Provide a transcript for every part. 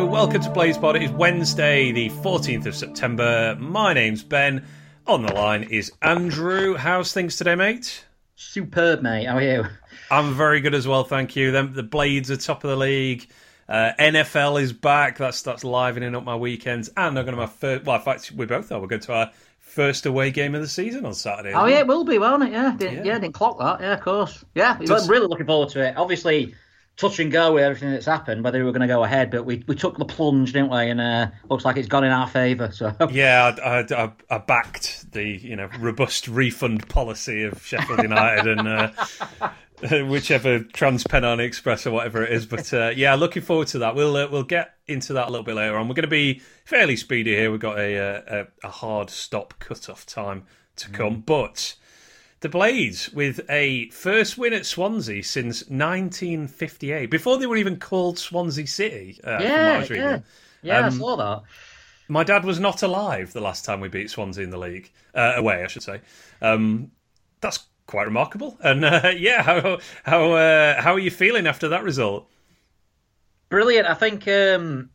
Hello, welcome to BlazePod. It is Wednesday, the 14th of September. My name's Ben. On the line is Andrew. How's things today, mate? Superb, mate. How are you? I'm very good as well, thank you. Them the Blades are top of the league. Uh, NFL is back. That's that's livening up my weekends, and I'm going to my first. Well, in fact, we both are. We're going to our first away game of the season on Saturday. Oh yeah, it will be, won't it? Yeah, didn't, yeah. yeah didn't clock that. Yeah, of course. Yeah, Does... I'm really looking forward to it. Obviously, touch and go with everything that's happened, whether we were going to go ahead. But we, we took the plunge, didn't we? And uh, looks like it's gone in our favour. So yeah, I, I, I, backed the you know robust refund policy of Sheffield United and uh, whichever Transpennine Express or whatever it is. But uh, yeah, looking forward to that. We'll uh, we'll get into that a little bit later on. We're going to be fairly speedy here. We've got a uh, a, a hard stop cut off time to come, mm. but the Blades with a first win at Swansea since 1958, before they were even called Swansea City. Uh, yeah, yeah, yeah. Um, I saw that. My dad was not alive the last time we beat Swansea in the league uh, away, I should say. Um, that's quite remarkable. And uh, yeah, how how uh, how are you feeling after that result? Brilliant. I think um,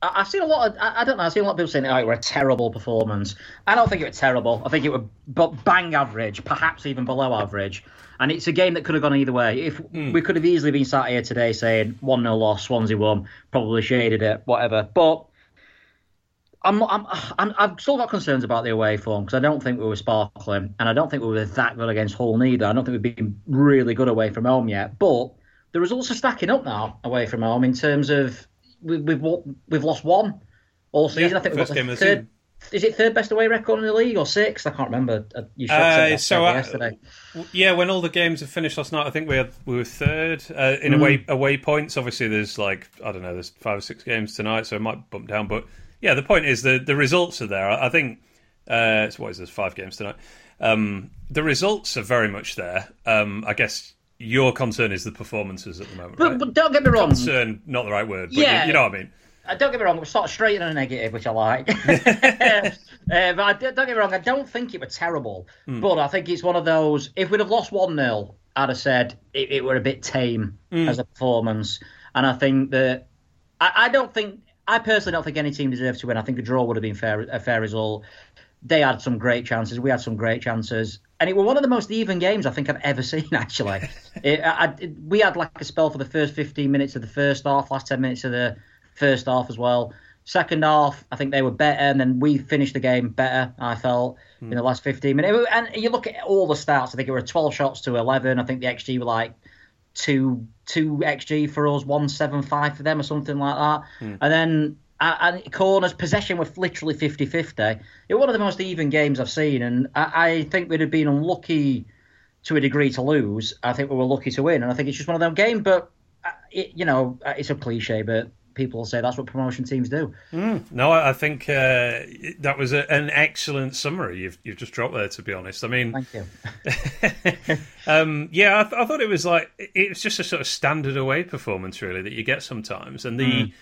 I, have seen a lot of. I, I, don't know. I've seen a lot of people saying oh, it were a terrible performance. I don't think it was terrible. I think it was bang average, perhaps even below average. And it's a game that could have gone either way. If mm. we could have easily been sat here today saying one 0 loss, Swansea won, probably shaded it, whatever. But I'm, I'm, I'm, I've still got concerns about the away form because I don't think we were sparkling, and I don't think we were that good against Hull neither. I don't think we've been really good away from home yet. But the results are stacking up now away from home in terms of we, we've we've lost one all season. Yeah, I think we've got the third. Is it third best away record in the league or sixth? I can't remember. Uh, you uh, so I, yesterday. Yeah, when all the games have finished last night, I think we had we were third uh, in mm. away away points. Obviously, there's like I don't know, there's five or six games tonight, so it might bump down. But yeah, the point is the the results are there. I, I think. Uh, so what is this? Five games tonight. Um, the results are very much there. Um, I guess your concern is the performances at the moment. But, right? but don't get me wrong. Concern, not the right word. yeah, you, you, know what I mean. Uh, don't get me wrong. We're sort of straight and a negative, which I like. uh, but I, don't get me wrong. I don't think it was terrible, mm. but I think it's one of those. If we'd have lost one 0 I'd have said it, it were a bit tame mm. as a performance. And I think that I, I don't think I personally don't think any team deserves to win. I think a draw would have been fair, a fair result. They had some great chances. We had some great chances and it was one of the most even games I think I've ever seen. Actually, it, I, it, we had like a spell for the first 15 minutes of the first half, last 10 minutes of the first half as well. Second half, I think they were better, and then we finished the game better. I felt mm. in the last 15 minutes. And you look at all the stats. I think it were 12 shots to 11. I think the xG were like two two xG for us, one seven five for them, or something like that. Mm. And then and corners possession was literally 50-50. It was one of the most even games I've seen, and I, I, think we'd have been unlucky to a degree to lose. I think we were lucky to win, and I think it's just one of them games. But uh, it, you know, uh, it's a cliche, but people say that's what promotion teams do. Mm, no, I think uh, that was a, an excellent summary you've you've just dropped there. To be honest, I mean, thank you. um, yeah, I, th- I, thought it was like it was just a sort of standard away performance, really, that you get sometimes, and the. Mm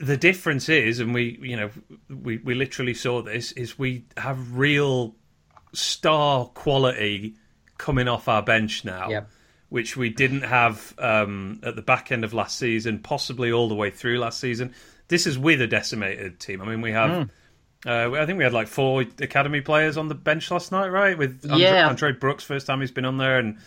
the difference is, and we, you know, we, we literally saw this, is we have real star quality coming off our bench now, yep. which we didn't have um, at the back end of last season, possibly all the way through last season. This is with a decimated team. I mean, we have. Mm. Uh, I think we had like four academy players on the bench last night, right? With Andre, yeah. Andre Brooks, first time he's been on there, and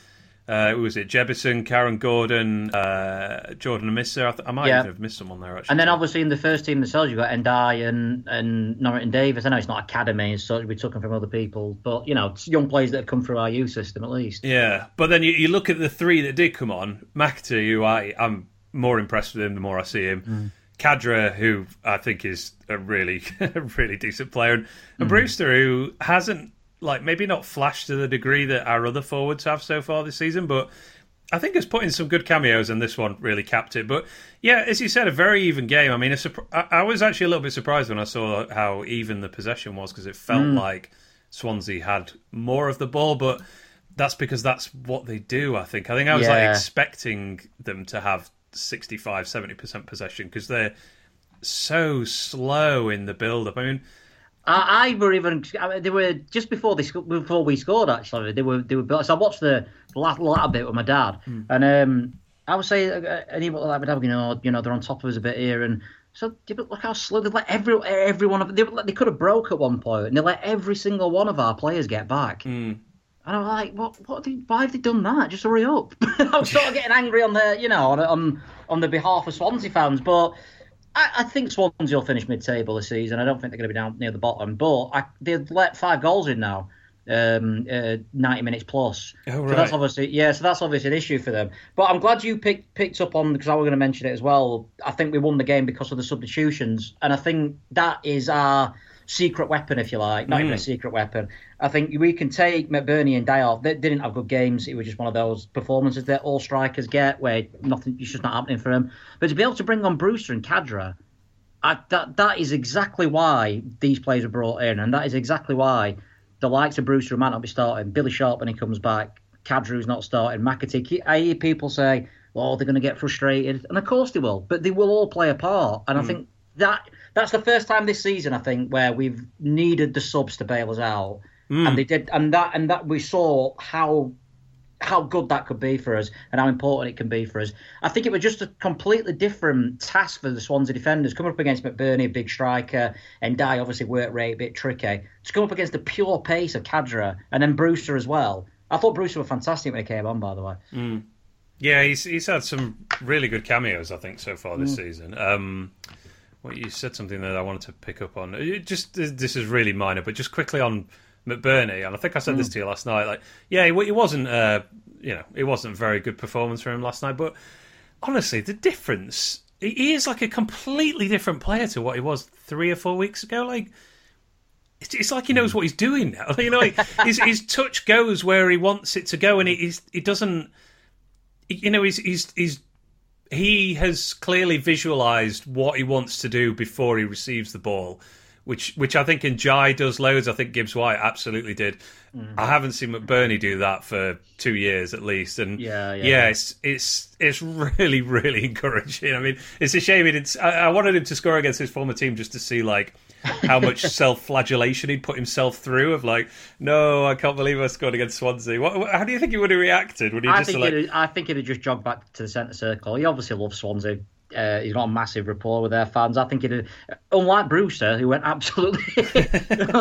uh, was it Jebbison, Kyron Gordon, uh, Jordan Amissah? I, th- I might yeah. even have missed someone there actually. And then obviously in the first team themselves, you've got Ndiaye and and Norrington Davis. I know it's not academy, so we took them from other people, but you know, young players that have come through our youth system at least. Yeah, but then you, you look at the three that did come on. McAtee, who I I'm more impressed with him the more I see him. Mm. Khadra, who I think is a really, really decent player, and, and mm. Brewster, who hasn't like maybe not flashed to the degree that our other forwards have so far this season, but I think has put in some good cameos, and this one really capped it. But yeah, as you said, a very even game. I mean, I was actually a little bit surprised when I saw how even the possession was because it felt mm. like Swansea had more of the ball, but that's because that's what they do. I think. I think I was yeah. like expecting them to have 65 70% possession because they're so slow in the build up. I mean, I, I were even I mean, they were just before they before we scored. Actually, they were they were. So I watched the last bit with my dad, mm. and um, I would say, uh, and he was like, my dad, you know, you know, they're on top of us a bit here, and So look how slow they let every every one of they, they could have broke at one point, and they let every single one of our players get back. Mm. And I'm like, what? What? They, why have they done that? Just hurry up! I'm sort of getting angry on the, you know, on on on the behalf of Swansea fans, but I, I think Swansea will finish mid-table this season. I don't think they're going to be down near the bottom, but I, they've let five goals in now um, uh, 90 minutes plus. Oh, right. So that's obviously yeah. So that's obviously an issue for them. But I'm glad you picked picked up on because I was going to mention it as well. I think we won the game because of the substitutions, and I think that is our secret weapon, if you like. Not even a mm. secret weapon. I think we can take McBurney and Diop. They didn't have good games. It was just one of those performances that all strikers get, where nothing, it's just not happening for them. But to be able to bring on Brewster and Khadra. I, that that is exactly why these players are brought in, and that is exactly why the likes of Brewster might not be starting. Billy Sharp when he comes back, Khadra's not starting. McAtee. I hear people say, "Oh, they're going to get frustrated," and of course they will. But they will all play a part, and I mm. think that that's the first time this season I think where we've needed the subs to bail us out, and they did, and that and that we saw how how good that could be for us and how important it can be for us. I think it was just a completely different task for the Swansea defenders coming up against McBurney, a big striker, and Die obviously work rate a bit tricky. To come up against the pure pace of Khadra and then Brewster as well. I thought Brewster was fantastic when he came on, by the way. Yeah, he's he's had some really good cameos, I think, so far Mm. this season. Um, well, you said something that I wanted to pick up on. It just this is really minor, but just quickly on McBurney, and I think I said this Mm. to you last night. Like, yeah, it, it wasn't, uh, you know, it wasn't a very good performance for him last night, but honestly, the difference. He is like a completely different player to what he was three or four weeks ago. Like, it's, it's like he knows what he's doing now. You know, like, his, his touch goes where he wants it to go, and he, he doesn't. You know, he's he's he's he has clearly visualized what he wants to do before he receives the ball, which which I think Ndiaye does loads. I think Gibbs White absolutely did. Mm. I haven't seen McBurney do that for two years at least, and Yeah, yeah. it's it's it's really really encouraging. I mean, it's a shame he didn't. I, I wanted him to score against his former team just to see like how much self-flagellation he'd put himself through. Of like, no, I can't believe I scored against Swansea. What, how do you think he would have reacted? Would he I just think like, I think he'd have just jogged back to the centre circle. He obviously loves Swansea. Uh, he's got a massive rapport with their fans. I think he'd, unlike Brewster, who went absolutely,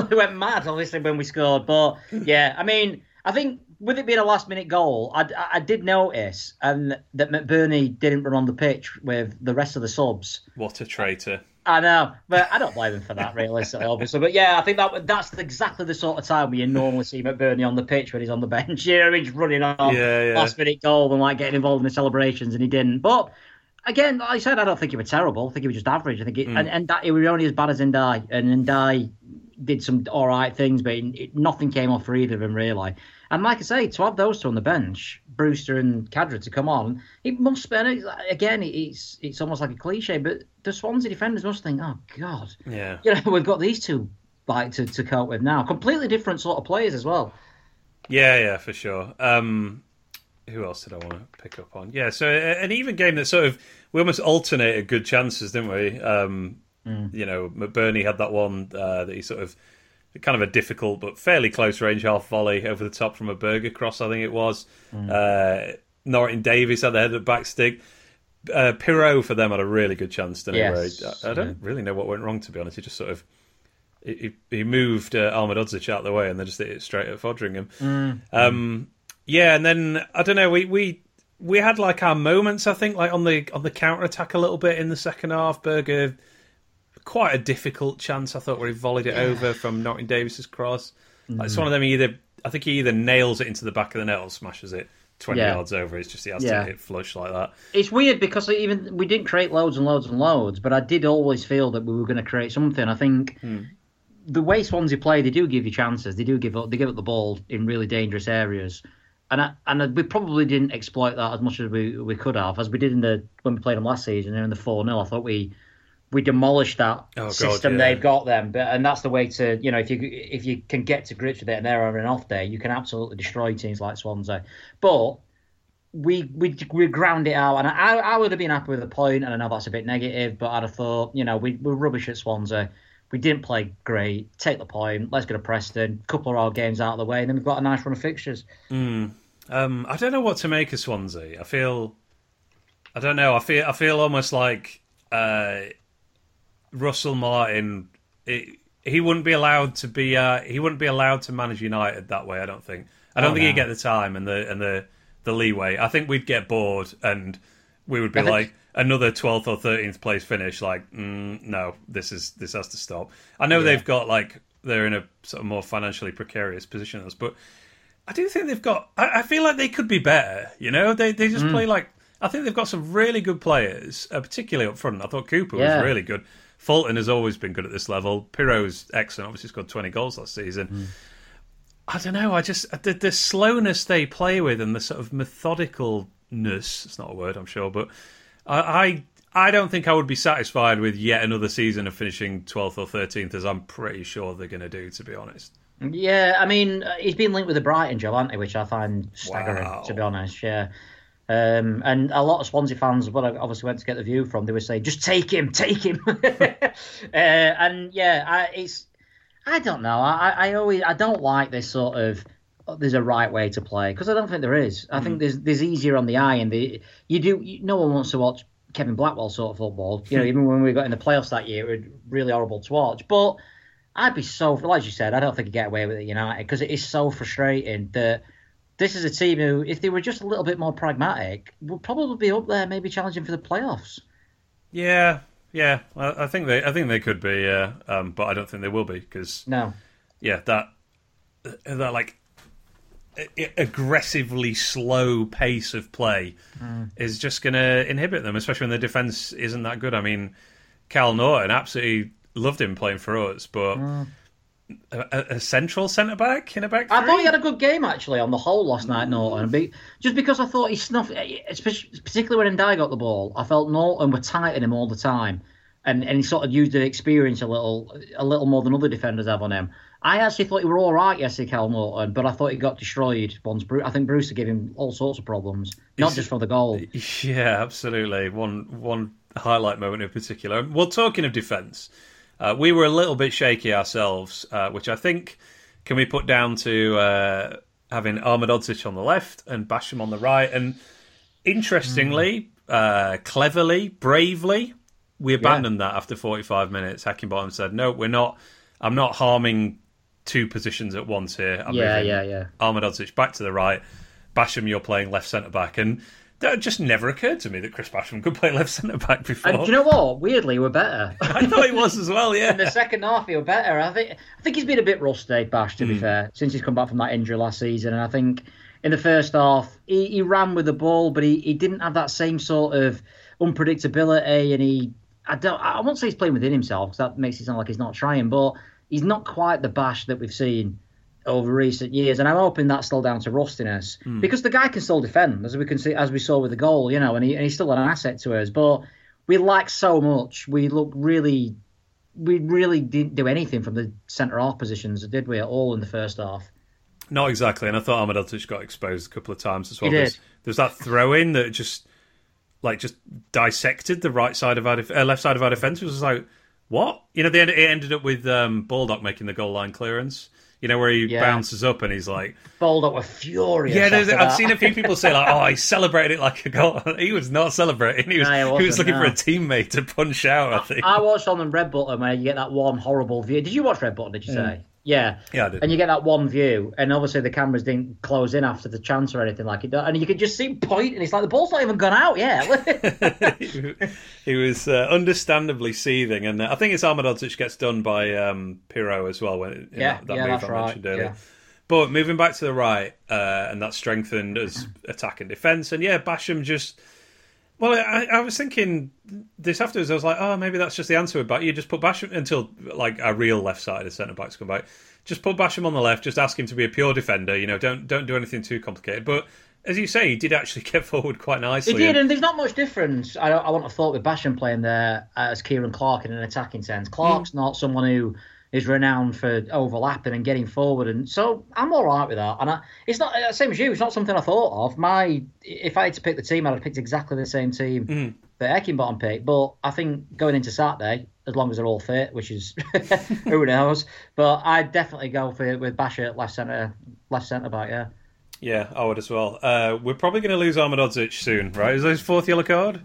who went mad obviously when we scored. But yeah, I mean, I think with it being a last minute goal, I, I did notice and that McBurney didn't run on the pitch with the rest of the subs. what a traitor? I know, but I don't blame him for that, realistically, obviously. But yeah, I think that that's exactly the sort of time where you normally see McBurney on the pitch when he's on the bench. You know, what I mean, just running on Yeah, yeah. last minute goal and like getting involved in the celebrations, and he didn't. But again, like I said, I don't think he was terrible. I think he was just average. I think, it, and and that he was only as bad as Ndiaye, and Ndiaye did some all right things, but it, nothing came off for either of them really. And like I say, to have those two on the bench, Brewster and Khadra to come on, it must be. Again, it's it's almost like a cliche, but the Swansea defenders must think, oh god, Yeah. you know, we've got these two like to, to cope with now. Completely different sort of players as well. Yeah, yeah, for sure. Um, who else did I want to pick up on? Yeah, so an even game that sort of we almost alternated good chances, didn't we? Um, You know, McBurney had that one uh, that he sort of kind of a difficult but fairly close range half volley over the top from a Berge cross, I think it was. Uh, Norton Davies had the head of the back stick. Uh, Piroe for them had a really good chance, didn't Yes. he? I, I don't really know what went wrong, to be honest. He just sort of he, he moved uh, Ahmedhodzic out of the way and then just hit it straight at Foderingham. Um, yeah, and then I don't know. We we we had like our moments. I think like on the on the counter attack a little bit in the second half. Berge quite a difficult chance. I thought where he volleyed it over from Norton Davis's cross. Like, it's mm. one of them. Either I think he either nails it into the back of the net or smashes it twenty Yeah. yards over. It's just he has Yeah. to hit flush like that. It's weird because even we didn't create loads and loads and loads, but I did always feel that we were going to create something. I think hmm. the way Swansea play, they do give you chances. They do give up. They give up the ball in really dangerous areas, and I, and we probably didn't exploit that as much as we, we could have, as we did in the when we played them last season in the four 0 I thought we we demolished that Oh, God, system yeah. they've got them, but and that's the way to you know if you if you can get to grips with it and they're having an off day, you can absolutely destroy teams like Swansea. But we we we ground it out, and I I would have been happy with the point, and I know that's a bit negative, but I'd have thought you know we we're rubbish at Swansea. We didn't play great. Take the point. Let's go to Preston. Couple of our games out of the way, and then we've got a nice run of fixtures. Hmm. Um, I don't know what to make of Swansea. I feel, I don't know. I feel, I feel almost like uh, Russell Martin, it, he wouldn't be allowed to be. Uh, he wouldn't be allowed to manage United that way. I don't think. I don't Oh, think no. he'd get the time and the and the the leeway. I think we'd get bored and we would be I think- like another twelfth or thirteenth place finish. Like, mm, no, this is this has to stop. I know Yeah. they've got like they're in a sort of more financially precarious position than us, but I do think they've got. I, I feel like they could be better. You know, they they Mm. just play like. I think they've got some really good players, uh, particularly up front. I thought Cooper Yeah. was really good. Fulton has always been good at this level. Piroe's excellent. Obviously, scored twenty goals last season. Mm. I don't know. I just the, the slowness they play with and the sort of methodicalness. It's not a word, I'm sure, but I, I I don't think I would be satisfied with yet another season of finishing twelfth or thirteenth, as I'm pretty sure they're going to do. To be honest. Yeah, I mean, he's been linked with the Brighton job, hasn't he? Which I find staggering, Wow. to be honest. Yeah. Um, and a lot of Swansea fans, what I obviously went to get the view from, they were saying, "Just take him, take him." uh, and yeah, I, it's I don't know. I, I always I don't like this sort of oh, there's a right way to play because I don't think there is. I think there's there's easier on the eye, and the, you do. You, no one wants to watch Kevin Blackwell sort of football. You know, even when we got in the playoffs that year, it was really horrible to watch. But I'd be so, like you said, I don't think you get away with it, United, because it is so frustrating that this is a team who, if they were just a little bit more pragmatic, would probably be up there, maybe challenging for the playoffs. Yeah, yeah. I, I think they I think they could be, yeah. Um, but I don't think they will be because No. yeah, that that like aggressively slow pace of play is just going to inhibit them, especially when the defense isn't that good. I mean, Kyle Naughton absolutely loved him playing for us, but a, a central centre back in a back three. I thought he had a good game actually on the whole last night, Naughton. Be- Just because I thought he snuffed, eh, eh, especially particularly when Ndiaye got the ball, I felt Naughton were tight in him all the time, and and he sort of used the experience a little, a little more than other defenders have on him. I actually thought he were all right yesterday, Kyle Naughton, but I thought he got destroyed once. Bru- I think Brewster gave him all sorts of problems, not He's- just for the goal. Yeah, absolutely. One one highlight moment in particular. Well, talking of defence, uh, we were a little bit shaky ourselves, uh, which I think can be put down to uh, having Ahmedhodzic on the left and Basham on the right. And interestingly, uh, cleverly, bravely, we abandoned that after 45 minutes. Heckingbottom said, "No, we're not. I'm not harming two positions at once here. I'm Yeah, moving yeah, yeah. Ahmedhodzic back to the right. Basham, you're playing left centre back, and that just never occurred to me that Chris Basham could play left centre back before. And do you know what? Weirdly, we're better. I thought he was as well. Yeah. In the second half, he were better. I think I think he's been a bit rusty, Bash, to be hmm. fair, since he's come back from that injury last season. And I think in the first half, he, he ran with the ball, but he, he didn't have that same sort of unpredictability. And he, I don't, I won't say he's playing within himself because that makes it sound like he's not trying, but he's not quite the Bash that we've seen over recent years. And I'm hoping that's still down to rustiness because the guy can still defend, as we can see, as we saw with the goal, you know, and, he, and he's still an asset to us. But we lack so much. We look really we really didn't do anything from the centre half positions, did we, at all in the first half? not exactly. And I thought Ahmed got exposed a couple of times as well. There's, there's that throw in that just like just dissected the right side of our def- uh, left side of our defence. It was like what you know. The end, it ended up with um, Baldock making the goal line clearance. You know where he Yeah. bounces up and he's like, fold up with fury. Yeah, I've that. seen a few people say like, "Oh, he celebrated it like a goal." He was not celebrating. He was No, he was looking for a teammate to punch out. I think. I watched on the Red Button where you get that one horrible view. Did you watch Red Button? Did you mm. say? Yeah. Yeah, And you get that one view, and obviously the cameras didn't close in after the chance or anything like it. And you could just see him point, and it's like the ball's not even gone out yet. he was uh, understandably seething, and uh, I think it's Ahmedhodzic gets done by um, Piroe as well. When Yeah, that, that yeah, move that's I right, mentioned earlier. yeah. But moving back to the right, uh, and that strengthened as attack and defence, and yeah, Basham just. Well, I, I was thinking this afterwards. I was like, oh, maybe that's just the answer. But you just put Basham until like a real left-sided centre backs come back. Just put Basham on the left. Just ask him to be a pure defender. You know, don't don't do anything too complicated. But as you say, he did actually get forward quite nicely. He did, and- and there's not much difference. I, I want to thought with Basham playing there as Ciaran Clark in an attacking sense. Clark's Hmm. not someone who is renowned for overlapping and getting forward, and so I'm all right with that. And I, it's not uh, same as you. It's not something I thought of. My if I had to pick the team, I'd have picked exactly the same team Hmm. that Heckingbottom picked. But I think going into Saturday, as long as they're all fit, which is who knows, but I'd definitely go for with Basher at left centre, left centre back. Yeah. Yeah, I would as well. Uh, we're probably going to lose Ahmedhodzic soon, right? Is that his fourth yellow card?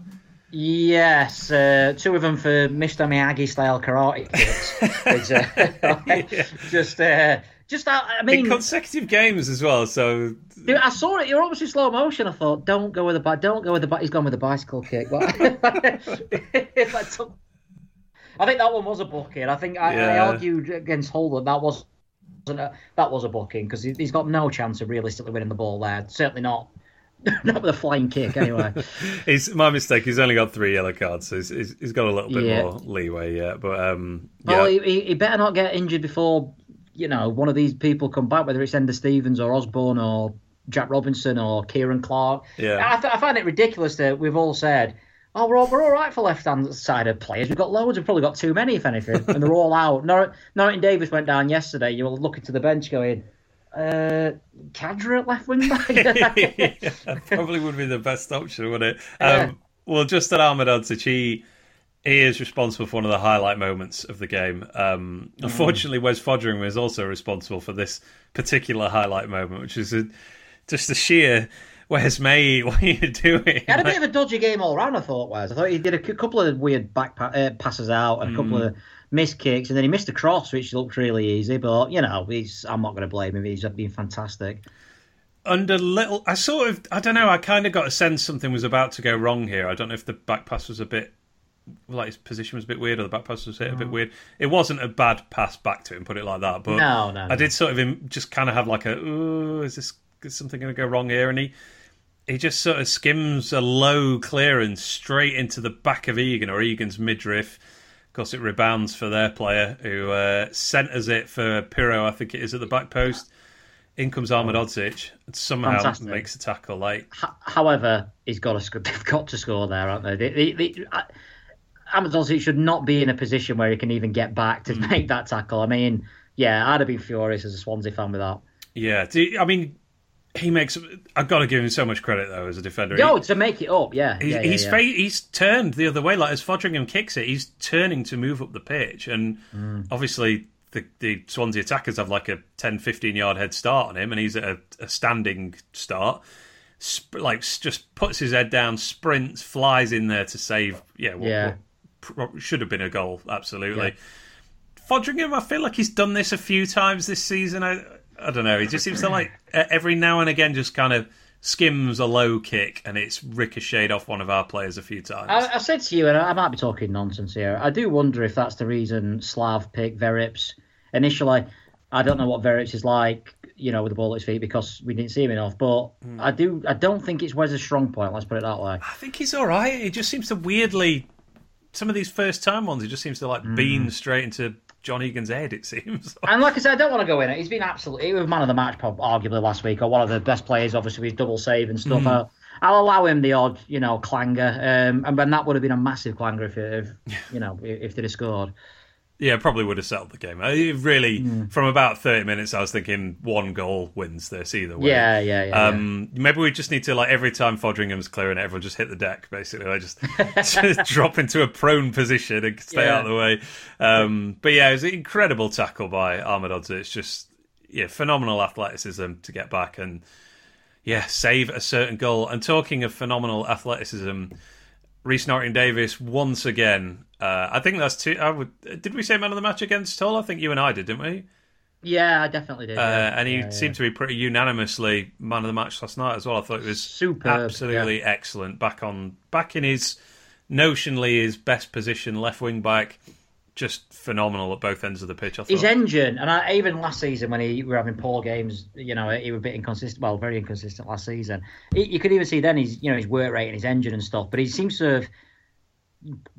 Yes, uh, two of them for Mr. Miyagi style karate kicks. uh, yeah. Just, uh, just that. I mean, in consecutive games as well. So dude, I saw it. You're almost in slow motion. I thought, don't go with the bike. Don't go with the bike. He's gone with the bicycle kick. But if I took, I think that one was a booking. I think I, yeah. I argued against Hull that was a, that was a booking because he's got no chance of realistically winning the ball there. Certainly not not with a flying kick, anyway. he's my mistake. He's only got three yellow cards, so he's, he's got a little bit yeah. more leeway. Yeah, but um, yeah. Well, he, he, better not get injured before you know one of these people come back, whether it's Enda Stevens or Osborn or Jack Robinson or Ciaran Clark. Yeah, I, th- I find it ridiculous that we've all said. Oh, we're all, we're all right for left-hand sided players. We've got loads. We've probably got too many, if anything, and they're all out. Nor- Norrington Davis went down yesterday. You were looking to the bench, going, uh, Khadra at left wing back. yeah, probably would be the best option, wouldn't it? Um, Well, just at Ahmed he, he is responsible for one of the highlight moments of the game. Um, mm. Unfortunately, Wes Foderingham is also responsible for this particular highlight moment, which is a, just a sheer. Where's May? What are you doing? He had a bit of a dodgy game all round. I thought. Wes, I thought he did a couple of weird back pa- uh, passes out and a couple mm. of missed kicks, and then he missed a cross, which looked really easy. But you know, he's I'm not going to blame him. He's been fantastic. Under little, I sort of, I don't know. I kind of got a sense something was about to go wrong here. I don't know if the back pass was a bit, like his position was a bit weird, or the back pass was hit a bit mm. weird. It wasn't a bad pass back to him, put it like that. But no, no, I did sort of just kind of have like a, is this is something going to go wrong here? And he he just sort of skims a low clearance straight into the back of Egan or Egan's midriff Of course, it rebounds for their player who uh, centres it for Piroe, I think it is, at the back post. In comes Ahmedhodzic and somehow Fantastic. makes a tackle. Like, H- however, he's got to score. They've got to score there, aren't they? they, they, they uh, Ahmedhodzic should not be in a position where he can even get back to mm. make that tackle. I mean, yeah, I'd have been furious as a Swansea fan with that. Yeah, I mean, he makes. I've got to give him so much credit though as a defender. No, he, to make it up, yeah. He's yeah, yeah, he's, yeah. he's turned the other way. Like as Foderingham kicks it, he's turning to move up the pitch, and mm. obviously the, the Swansea attackers have like a 10, 15 yard head start on him, and he's at a, a standing start. Sp- like just puts his head down, sprints, flies in there to save. Yeah, what, yeah. What should have been a goal, absolutely. Foderingham, I feel like he's done this a few times this season. I, I don't know. He just seems to like every now and again just kind of skims a low kick and it's ricocheted off one of our players a few times. I, I said to you, and I might be talking nonsense here. I do wonder if that's the reason Slav picked Verrips initially. I don't know what Verrips is like, you know, with the ball at his feet because we didn't see him enough. But mm. I do, I don't think it's where's a strong point. Let's put it that way. I think he's all right. He just seems to weirdly. Some of these first time ones, he just seems to like mm. beam straight into John Egan's head, it seems. and like I said, I don't want to go in it. He's been absolutely, he was man of the match, probably, arguably last week, or one of the best players, obviously, with double save and stuff. Mm. I'll, I'll, allow him the odd, you know, clanger, um, and then that would have been a massive clanger if, if you know, if they'd have scored. Yeah, probably would have settled the game. I really, mm. from about thirty minutes, I was thinking one goal wins this either way. Yeah, yeah, yeah, um, yeah. Maybe we just need to like every time Foderingham's clearing, everyone just hit the deck. Basically, I just, just drop into a prone position and stay yeah. out of the way. Um, but yeah, it was an incredible tackle by Ahmedhodzic. It's just yeah, phenomenal athleticism to get back and yeah, save a certain goal. And talking of phenomenal athleticism, Rhys Norrington Davis once again uh, I think that's two. I would. Did we say man of the match against Hull? I think you and I did, didn't we? Yeah, I definitely did. Uh, yeah. And he yeah, seemed yeah. to be pretty unanimously man of the match last night as well. I thought it was super, absolutely excellent. Back on, back in his notionally his best position, left wing back. Just phenomenal at both ends of the pitch. I thought. His engine, and I, even last season when he were having poor games, you know, he was a bit inconsistent. Well, very inconsistent last season. He, you could even see then his, you know, his work rate and his engine and stuff. But he seems to have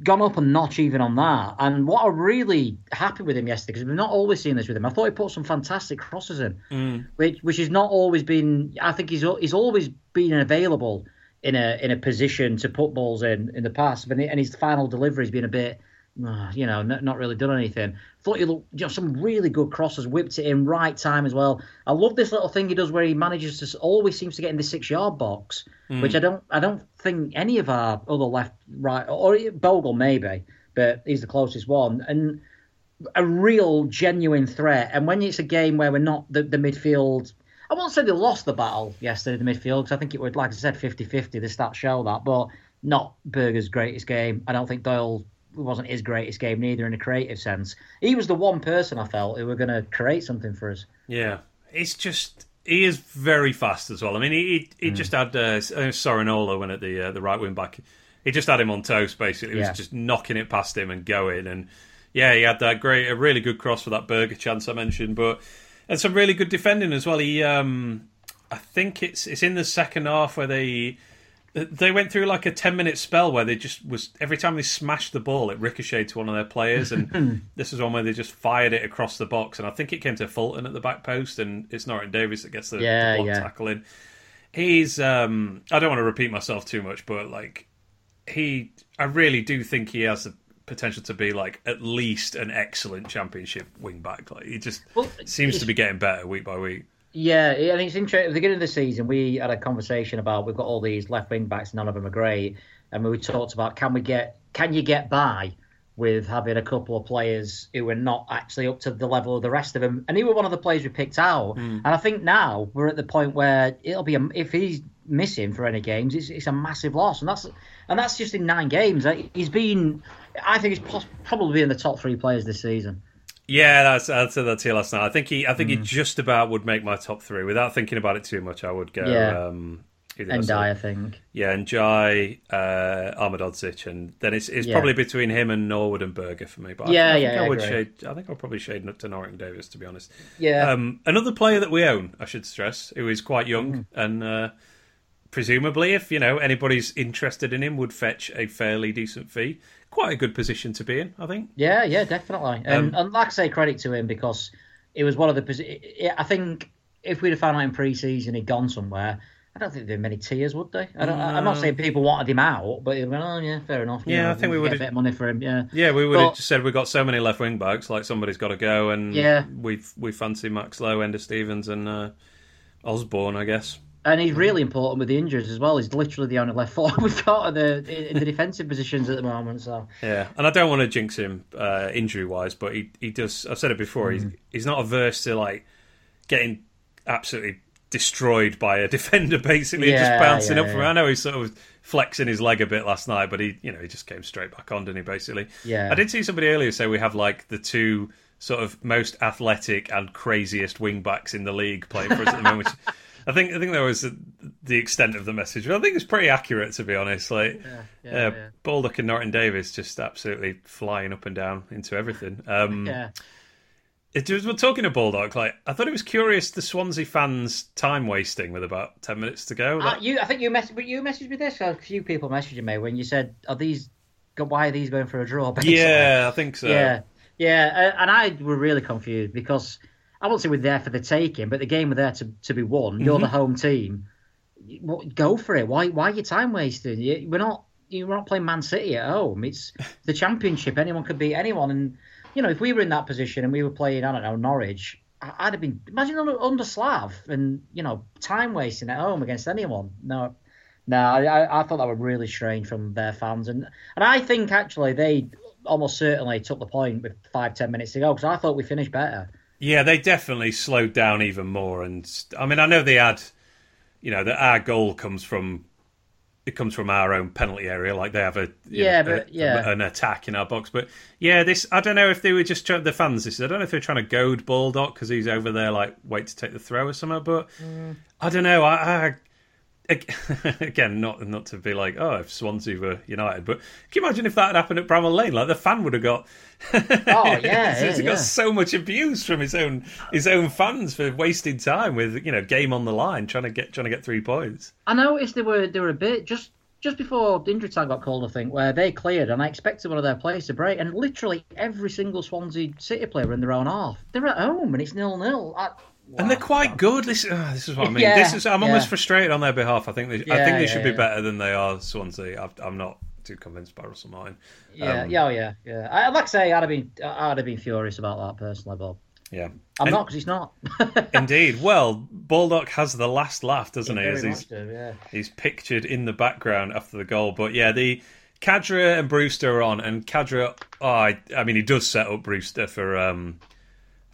gone up a notch even on that. And what I'm really happy with him yesterday, because we've not always seen this with him. I thought he put some fantastic crosses in, mm. which which has not always been. I think he's he's always been available in a in a position to put balls in in the past, and his final delivery has been a bit you know, not, not really done anything. Thought you looked, you know, some really good crosses, whipped it in right time as well. I love this little thing he does where he manages to always seems to get in the six yard box, mm. which I don't, I don't think any of our other left, right, or Bogle maybe, but he's the closest one, and a real genuine threat. And when it's a game where we're not the, the midfield. I won't say they lost the battle yesterday, the midfield, because I think it would, like I said, 50 50. The stats show that. But not Berge's greatest game. I don't think Doyle wasn't his greatest game neither in a creative sense. He was the one person I felt who were going to create something for us. Yeah, it's just he is very fast as well. I mean, he he, he mm. just had uh, Sorinola when at the uh, the right wing back. He just had him on toast basically. He yeah. was just knocking it past him and going. And yeah, he had that great, a really good cross for that Berge chance I mentioned, but and some really good defending as well. He, um, I think it's it's in the second half where they they went through like a 10 minute spell where they just was every time they smashed the ball it ricocheted to one of their players and this is one where they just fired it across the box and i think it came to fulton at the back post and it's norton davis that gets the, yeah, the block yeah. tackle in he's um i don't want to repeat myself too much but like he i really do think he has the potential to be like at least an excellent championship wing back. Like he just well, seems to be getting better week by week yeah, I think it's interesting. At the beginning of the season, we had a conversation about we've got all these left wing backs, none of them are great, and we talked about can we get can you get by with having a couple of players who are not actually up to the level of the rest of them, and he was one of the players we picked out. Mm. And I think now we're at the point where it'll be a, if he's missing for any games, it's, it's a massive loss, and that's and that's just in nine games. He's been, I think he's probably in the top three players this season. Yeah, that's I said that to you last night. I think he, I think mm. he just about would make my top three without thinking about it too much. I would go. Yeah. Um, and I think. Yeah, and Jai, uh, Ahmedhodzic, and then it's it's yeah. probably between him and Norwood and Berge for me. But yeah, I, I yeah, think I, I would shade. I think I'll probably shade to Norton Davis to be honest. Yeah. Um, another player that we own, I should stress, who is quite young mm. and uh, presumably, if you know anybody's interested in him, would fetch a fairly decent fee quite a good position to be in, I think. Yeah, yeah, definitely. And, um, and like I say, credit to him because it was one of the. I think if we'd have found out in pre-season he'd gone somewhere, I don't think there'd be many tears, would they? I don't, I'm not saying people wanted him out, but went, oh yeah, fair enough. yeah, know, I think we would have a bit of money for him. Yeah, yeah, we would have just said we've got so many left wing backs, like somebody's got to go, and yeah, we we fancy Max Lowe, Enda Stevens, and uh, Osborn, I guess. And he's really important with the injuries as well. He's literally the only left forward we've got in the, in the defensive positions at the moment. So yeah, and I don't want to jinx him uh, injury wise, but he he does. I've said it before. Mm. He's he's not averse to like getting absolutely destroyed by a defender, basically yeah, just bouncing yeah, up from. Yeah. I know he's sort of flexing his leg a bit last night, but he you know he just came straight back on, didn't he? Basically, yeah. I did see somebody earlier say we have like the two sort of most athletic and craziest wing backs in the league playing for us at the moment. I think I think that was the extent of the message. But I think it's pretty accurate, to be honest. Like, yeah, yeah, uh, yeah. Baldock and Norton Davis just absolutely flying up and down into everything. Um, yeah. It was, we're talking to Baldock. Like, I thought it was curious the Swansea fans time wasting with about ten minutes to go. Uh, you, I think you messaged, you messaged me this. A few people messaging me when you said, "Are these? Why are these going for a draw?" Basically. Yeah, I think so. Yeah, yeah, uh, and I were really confused because I won't say we're there for the taking, but the game we're there to, to be won. You're mm-hmm. the home team. Go for it. Why why are you time wasting? We're not you're not playing Man City at home. It's the championship. Anyone could beat anyone. And you know, if we were in that position and we were playing, I don't know, Norwich, I'd have been imagine under, under Slav and you know time wasting at home against anyone. No, no, I, I thought that was really strange from their fans, and and I think actually they almost certainly took the point with five ten minutes to go because I thought we finished better. Yeah, they definitely slowed down even more. And I mean, I know they had, you know, that our goal comes from it comes from our own penalty area. Like they have a yeah, know, but a, yeah, an attack in our box. But yeah, this I don't know if they were just trying, the fans. This I don't know if they're trying to goad Baldock because he's over there like wait to take the throw or something. But mm. I don't know. I, I again, not not to be like, oh, if Swansea were United, but can you imagine if that had happened at Bramall Lane? Like the fan would have got, oh yeah, he's yeah, got yeah. so much abuse from his own his own fans for wasting time with you know game on the line trying to get trying to get three points. I noticed they were they were a bit just just before the injury time got called, I think, where they cleared, and I expected one of their players to break, and literally every single Swansea City player in their own half, they're at home, and it's nil nil. Wow. And they're quite good. This, uh, this is what I mean. Yeah, this is. I'm yeah. almost frustrated on their behalf. I think they. Yeah, I think they should be better than they are. Swansea. i am not too convinced by Russell Martin. Yeah, um, yeah, oh, yeah, yeah. I, like to say I'd have been. I'd have been furious about that personally, Bob. yeah, I'm and, not because he's not. indeed. Well, Baldock has the last laugh, doesn't he? he? As he's, do, yeah. he's pictured in the background after the goal. But yeah, the Khadra and Brewster are on, and Khadra. Oh, I, I mean, he does set up Brewster for. um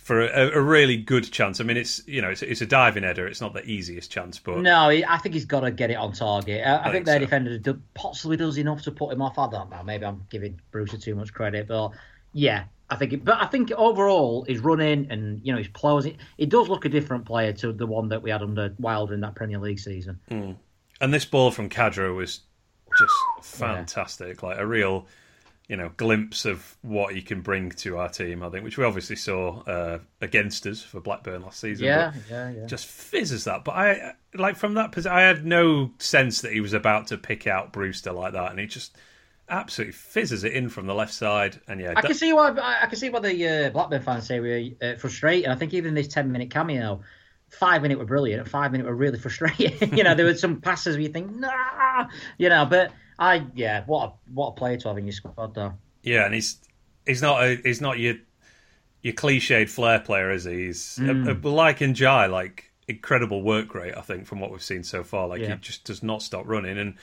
for a, a, really good chance. I mean, it's you know it's, it's, a diving header. It's not the easiest chance, but no, I think he's got to get it on target. I, I, I think, think their so. defender do, possibly does enough to put him off. I don't know. Maybe I'm giving Brewster too much credit, but yeah, I think. It, but I think overall his running and you know his plows, it, it, does look a different player to the one that we had under Wilder in that Premier League season. Mm. And this ball from Khadra was just fantastic, yeah. like a real you know, glimpse of what he can bring to our team. I think, which we obviously saw uh, against us for Blackburn last season. Yeah, yeah, yeah. Just fizzes that. But I like from that position, I had no sense that he was about to pick out Brewster like that, and he just absolutely fizzes it in from the left side. And yeah, I can see why I can see why the uh, Blackburn fans say we're uh, frustrated. I think even this ten minute cameo. Five minute were brilliant. Five minute were really frustrating. you know, there were some passes where you think, nah, you know, but I yeah, what a what a player to have in your squad though. Yeah, and he's he's not a, he's not your your cliched flair player, is he? He's mm. a, a, like Ndiaye, like incredible work rate. I think from what we've seen so far, like yeah. he just does not stop running, and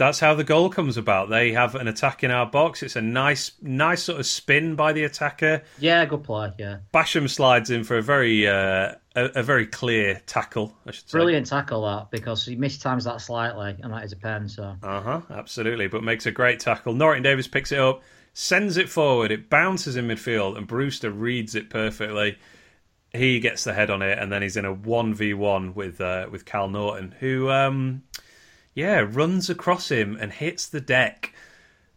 that's how the goal comes about. They have an attack in our box. It's a nice, nice sort of spin by the attacker. Yeah, good play. Yeah, Basham slides in for a very uh, a, a, very clear tackle, I should say. Brilliant tackle that because he mistimes that slightly, and that is a pen. So. Uh huh. Absolutely, but makes a great tackle. Norton Davis picks it up, sends it forward. It bounces in midfield, and Brewster reads it perfectly. He gets the head on it, and then he's in a one v one with uh, with Kyle Naughton, who um, yeah runs across him and hits the deck.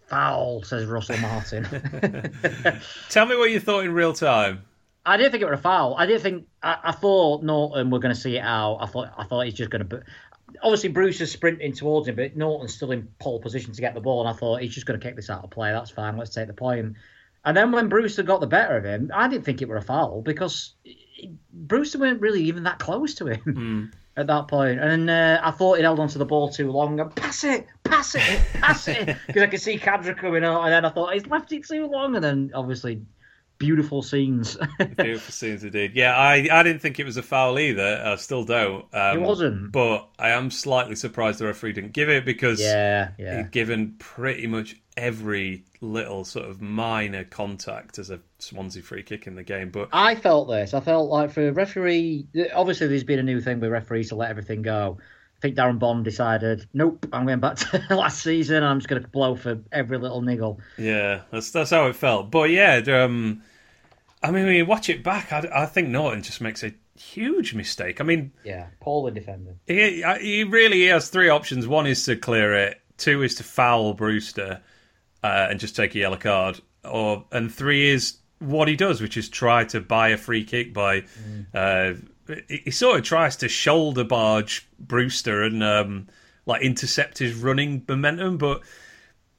Foul, says Russell Martin. Tell me what you thought in real time. I didn't think it was a foul. I didn't think. I, I thought Naughton were going to see it out. I thought. I thought he's just going to. Obviously, Bruce is sprinting towards him, but Naughton's still in pole position to get the ball, and I thought he's just going to kick this out of play. That's fine. Let's take the point. And then when Brewster got the better of him, I didn't think it were a foul because Brewster weren't really even that close to him mm. At that point. And uh, I thought he held onto the ball too long. And pass it, pass it, pass it, because I could see Khadra coming out. And then I thought he's left it too long. And then obviously beautiful scenes. beautiful scenes indeed. Yeah, I, I didn't think it was a foul either. I still don't. Um, it wasn't. But I am slightly surprised the referee didn't give it because yeah, yeah. he'd given pretty much every little sort of minor contact as a Swansea free kick in the game. But I felt this. I felt like for referee, obviously there's been a new thing with referees to let everything go. I think Darren Bond decided, nope, I'm going back to last season. I'm just going to blow for every little niggle. Yeah, that's that's how it felt. But yeah, um, I mean, when you watch it back, I, I think Naughton just makes a huge mistake. I mean, yeah, Paul the defender. He, he really has three options. One is to clear it. Two is to foul Brewster uh, and just take a yellow card. Or and three is what he does, which is try to buy a free kick by. Mm. Uh, he, sort of tries to shoulder barge Brewster and um, like intercept his running momentum, but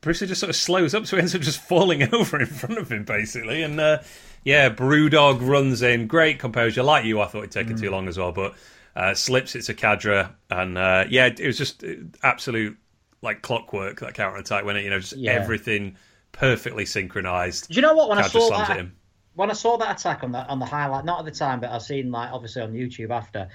Brewster just sort of slows up, so he ends up just falling over in front of him basically, and. Uh, yeah, Brewdog runs in, great composure. Like you, I thought it'd taken mm. too long as well, but uh, slips it to Khadra, and uh, yeah, it was just absolute like clockwork that counter attack when it, you know, just yeah. everything perfectly synchronized. Do you know what? When Khadra I saw that, when I saw that attack on the on the highlight, not at the time, but I've seen like obviously on YouTube after.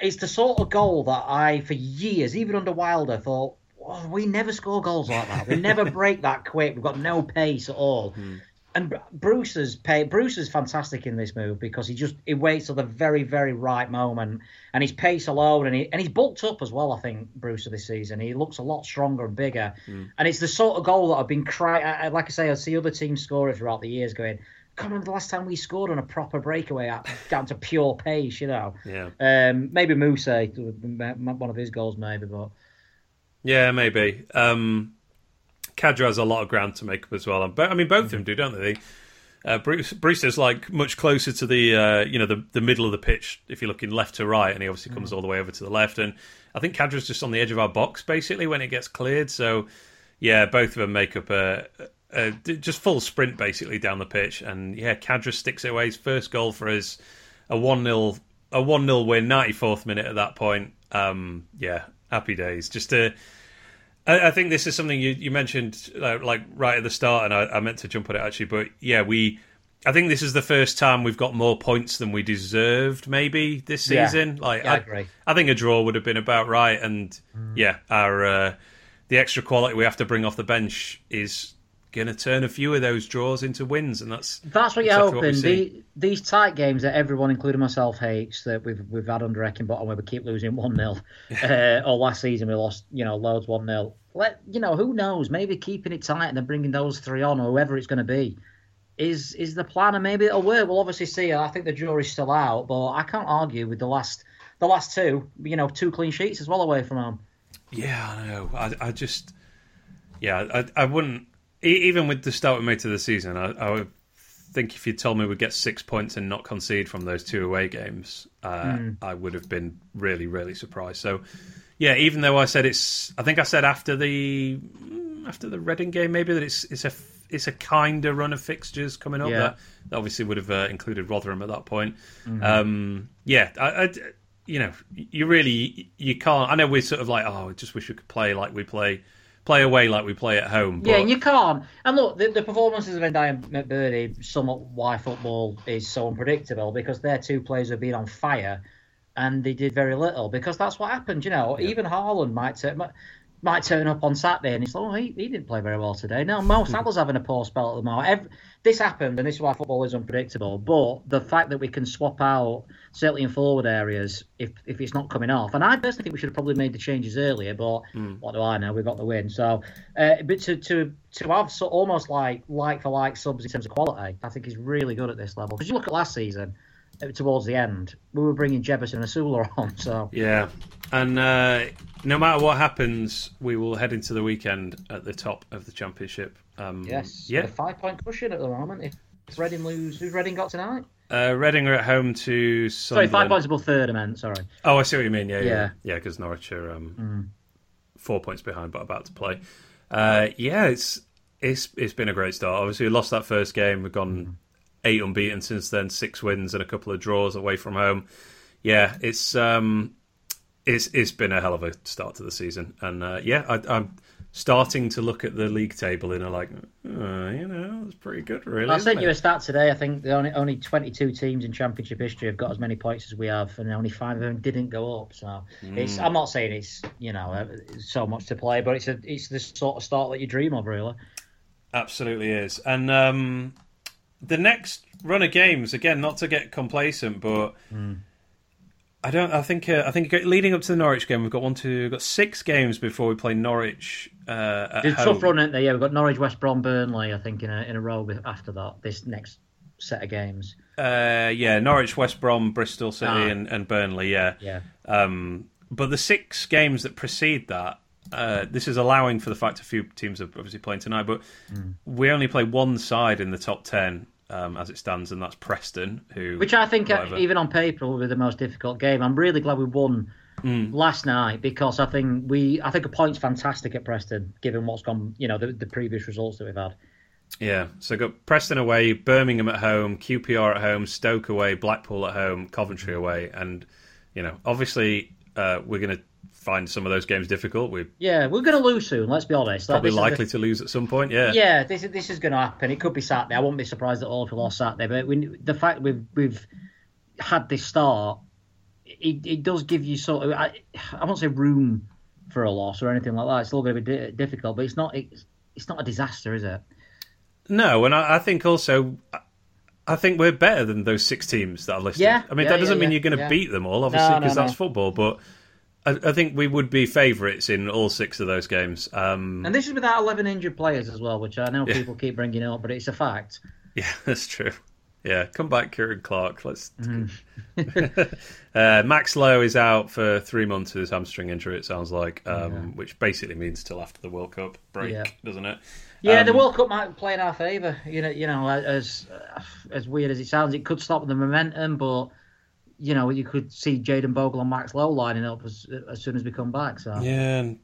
It's the sort of goal that I, for years, even under Wilder, thought oh, we never score goals like that. We never break that quick. We've got no pace at all. Mm and Bruce is pay, Bruce is fantastic in this move because he just he waits till the very very right moment and his pace alone and he and he's bulked up as well. I think Bruce of this season he looks a lot stronger and bigger, mm. and it's the sort of goal that I've been crying. Like I say, I see other teams score it throughout the years going. Can't remember the last time we scored on a proper breakaway up, down to pure pace, you know. Yeah. Um, maybe Moose, one of his goals, maybe, but. Yeah, maybe. Um, Khadra has a lot of ground to make up as well. I mean, both of them do, don't they? Uh, Bruce, Bruce is like much closer to the uh, you know the the middle of the pitch if you're looking left to right, and he obviously comes mm. all the way over to the left. And I think Khadra's just on the edge of our box basically when it gets cleared. So yeah, both of them make up a, a just full sprint basically down the pitch. And yeah, Khadra sticks it away. His first goal for us, a one 0 a one 0 win, ninety fourth minute at that point. Um, yeah, happy days. Just a I, I think this is something you, you mentioned uh, like right at the start, and I, I meant to jump on it actually. But yeah, we I think this is the first time we've got more points than we deserved, maybe this season. Yeah, like, yeah, I. I think a draw would have been about right, and mm. yeah, our uh, the extra quality we have to bring off the bench is going to turn a few of those draws into wins, and that's That's what you're exactly hoping. see. The, these tight games that everyone, including myself, hates that we've we've had under Heckingbottom where we keep losing one 0 uh, Or last season we lost, you know, loads one 0 Let you know who knows? Maybe keeping it tight and then bringing those three on, or whoever it's going to be, is is the plan, and maybe it'll work. We'll obviously see. I think the jury's still out, but I can't argue with the last the last two. You know, two clean sheets as well away from home. Yeah, I know. I, I just, yeah, I, I wouldn't. Even with the start we made to the season, I, I would think if you told me we'd get six points and not concede from those two away games, uh, I would have been really, really surprised. So, yeah, even though I said it's, I think I said after the mm, after the Reading game maybe that it's it's a it's a kinder run of fixtures coming up. Yeah. That, that obviously would have uh, included Rotherham at that point. Um, yeah, I, I- you know, you really you can't. I know we're sort of like, oh, I just wish we could play like we play play away like we play at home. But Yeah, and you can't. And look, the, the performances of Ndiaye and McBurnie sum up why football is so unpredictable because their two players have been on fire and they did very little because that's what happened. You know, even Haaland might turn, might, turn up on Saturday and he's like, oh, he, he didn't play very well today. No, Mo Salah's having a poor spell at the moment. Ev this happened, and this is why football is unpredictable. But the fact that we can swap out, certainly in forward areas, if if it's not coming off, and I personally think we should have probably made the changes earlier. But what do I know? We got the win. So, uh, but to to to have so, almost like like for like subs in terms of quality, I think is really good at this level. Because you look at last season, towards the end, we were bringing Jebbison and Osula on. So yeah, and uh, no matter what happens, we will head into the weekend at the top of the championship. Um, yes, yeah. five point cushion at the moment. If, if Reading lose, who's Reading got tonight? Uh, Reading are at home to Sorry, five points above third. I meant sorry. Oh, I see what you mean. Yeah, yeah, Yeah. yeah. Because Norwich are um, Mm. four points behind, but about to play. Uh, yeah, it's it's it's been a great start. Obviously, we lost that first game. We've gone Mm. Eight unbeaten since then, six wins and a couple of draws away from home. Yeah, it's um, it's it's been a hell of a start to the season, and uh, yeah, I, I'm starting to look at the league table and I'm like, uh, you know, it's pretty good, really. I sent you a stat today. I think the only only 22 teams in Championship history have got as many points as we have, and only five of them didn't go up. So it's. I'm not saying it's you know uh, so much to play, but it's a it's the sort of start that you dream of, really. Absolutely is. And um, the next run of games, again, not to get complacent, but I don't. I think. Uh, I think leading up to the Norwich game, we've got one, two, we've got six games before we play Norwich uh, at It's a home. tough run, isn't there? Yeah, we've got Norwich, West Brom, Burnley. I think in a in a row after that. This next set of games. Uh, yeah, Norwich, West Brom, Bristol City, Ah. and, and Burnley. Yeah. Yeah. Um, but the six games that precede that, uh, this is allowing for the fact a few teams are obviously playing tonight, but Hmm. we only play one side in the top ten um, as it stands, and that's Preston, who Which I think, uh, whatever. even on paper, will be the most difficult game. I'm really glad we won Mm. last night because I think we, I think a point's fantastic at Preston, given what's gone, you know, the, the previous results that we've had. Yeah, so got Preston away, Birmingham at home, QPR at home, Stoke away, Blackpool at home, Coventry away, and you know, obviously, uh, we're going to find some of those games difficult. We're Yeah, we're going to lose soon. Let's be honest. Like, probably is likely the- to lose at some point. Yeah, yeah, this is this is going to happen. It could be Saturday. I wouldn't be surprised at all if we lost Saturday. But we, the fact we've we've had this start, it, it does give you sort of I, I won't say room for a loss or anything like that. It's still going to be di- difficult, but it's not it's, it's not a disaster, is it? No, and I, I think also, I- I think we're better than those six teams that are listed. Yeah, I mean, yeah, that doesn't yeah, mean you're going to beat them all, obviously, No, no, because that's no. football. But I, I think we would be favourites in all six of those games. Um, And this is without 11 injured players as well, which I know people keep bringing up, but it's a fact. Yeah, that's true. Yeah, come back, Ciaran Clark. Let's. Mm-hmm. uh, Max Lowe is out for three months with his hamstring injury. It sounds like, um, which basically means till after the World Cup break, Yeah. doesn't it? Yeah, the Um, World Cup might play in our favour. You know, you know, as as weird as it sounds, it could stop the momentum, but you know, you could see Jayden Bogle and Max Lowe lining up as as soon as we come back. So Yeah, and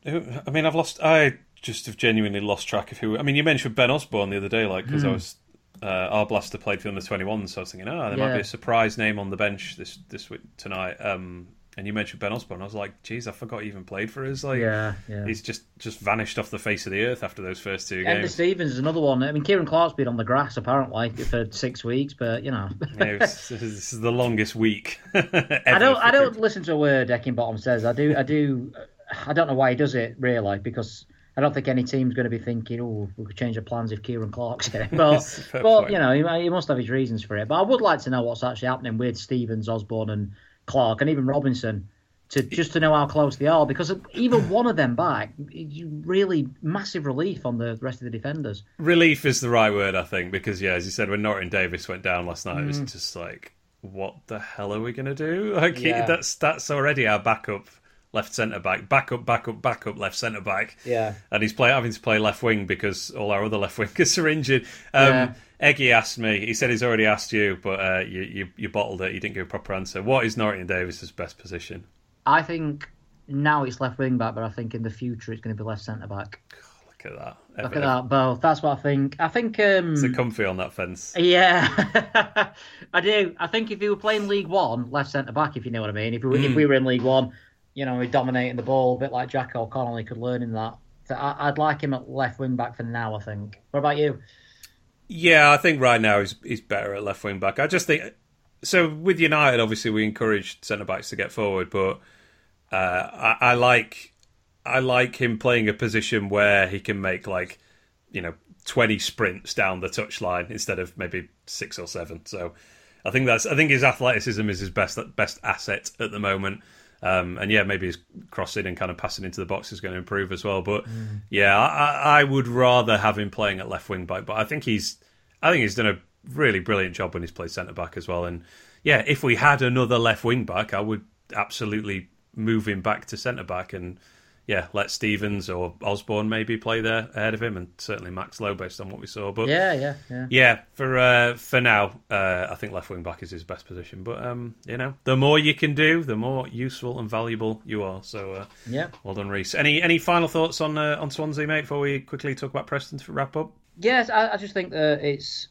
I mean, I've lost. I just have genuinely lost track of who. I mean, you mentioned Ben Osborn the other day, like because I was. Uh, our blaster played for under 21, so I was thinking, oh, there might be a surprise name on the bench this this week tonight. Um, and you mentioned Ben Osborn. I was like, geez, I forgot he even played for us. Like, yeah, yeah. he's just just vanished off the face of the earth after those first two Ender games. Stevens is another one. I mean, Ciaran Clark's been on the grass apparently for six weeks, but you know, Yeah, it was- this, is, the longest week. I don't. I don't Ever. listen to a word Heckingbottom says. I do. I do. I don't know why he does it really, because I don't think any team's going to be thinking, "Oh, we could change our plans if Ciaran Clark's in it." But, but you know, he, he, must have his reasons for it. But I would like to know what's actually happening with Stevens, Osborn, and Clark, and even Robinson, to just to know how close they are. Because even one of them back, really massive relief on the rest of the defenders. Relief is the right word, I think, because yeah, as you said, when Norrington-Davies went down last night, mm. it was mm. just like, what the hell are we going to do? Like yeah. that's that's already our backup left centre back, back up, back up, back up, left centre back. Yeah, and he's play, having to play left wing because all our other left wingers are injured. Um, yeah. Eggy asked me. He said he's already asked you, but uh, you, you, you bottled it. You didn't give a proper answer. What is Norrington-Davies's best position? I think now it's left wing back, but I think in the future it's going to be left centre back. Look at that. Look at that, both. That's what I think. I think. Um, it's a comfy on that fence. Yeah, I do. I think if we were playing League One, left centre back, if you know what I mean. If we, mm. if we were in League One, you know, we're dominating the ball a bit like Jack O'Connell. He could learn in that. So I, would like him at left wing back for now. I think. What about you? Yeah, I think right now he's he's better at left wing back. I just think so. With United, obviously, we encourage centre backs to get forward, but uh, I, I like I like him playing a position where he can make like you know twenty sprints down the touchline instead of maybe six or seven. So I think that's I think his athleticism is his best best asset at the moment. Um, and yeah, maybe his crossing and kind of passing into the box is going to improve as well. But mm. yeah, I, I, would rather have him playing at left wing back. But I think he's, I think he's done a really brilliant job when he's played centre back as well. And yeah, if we had another left wing back, I would absolutely move him back to centre back and yeah, let Stevens or Osborn maybe play there ahead of him, and certainly Max Lowe based on what we saw. But yeah, yeah, yeah. Yeah, for uh, for now, uh, I think left wing back is his best position. But um, you know, the more you can do, the more useful and valuable you are. So uh, yeah, well done, Rhys. Any any final thoughts on uh, on Swansea, mate? Before we quickly talk about Preston to wrap up. Yes, I, I just think that it's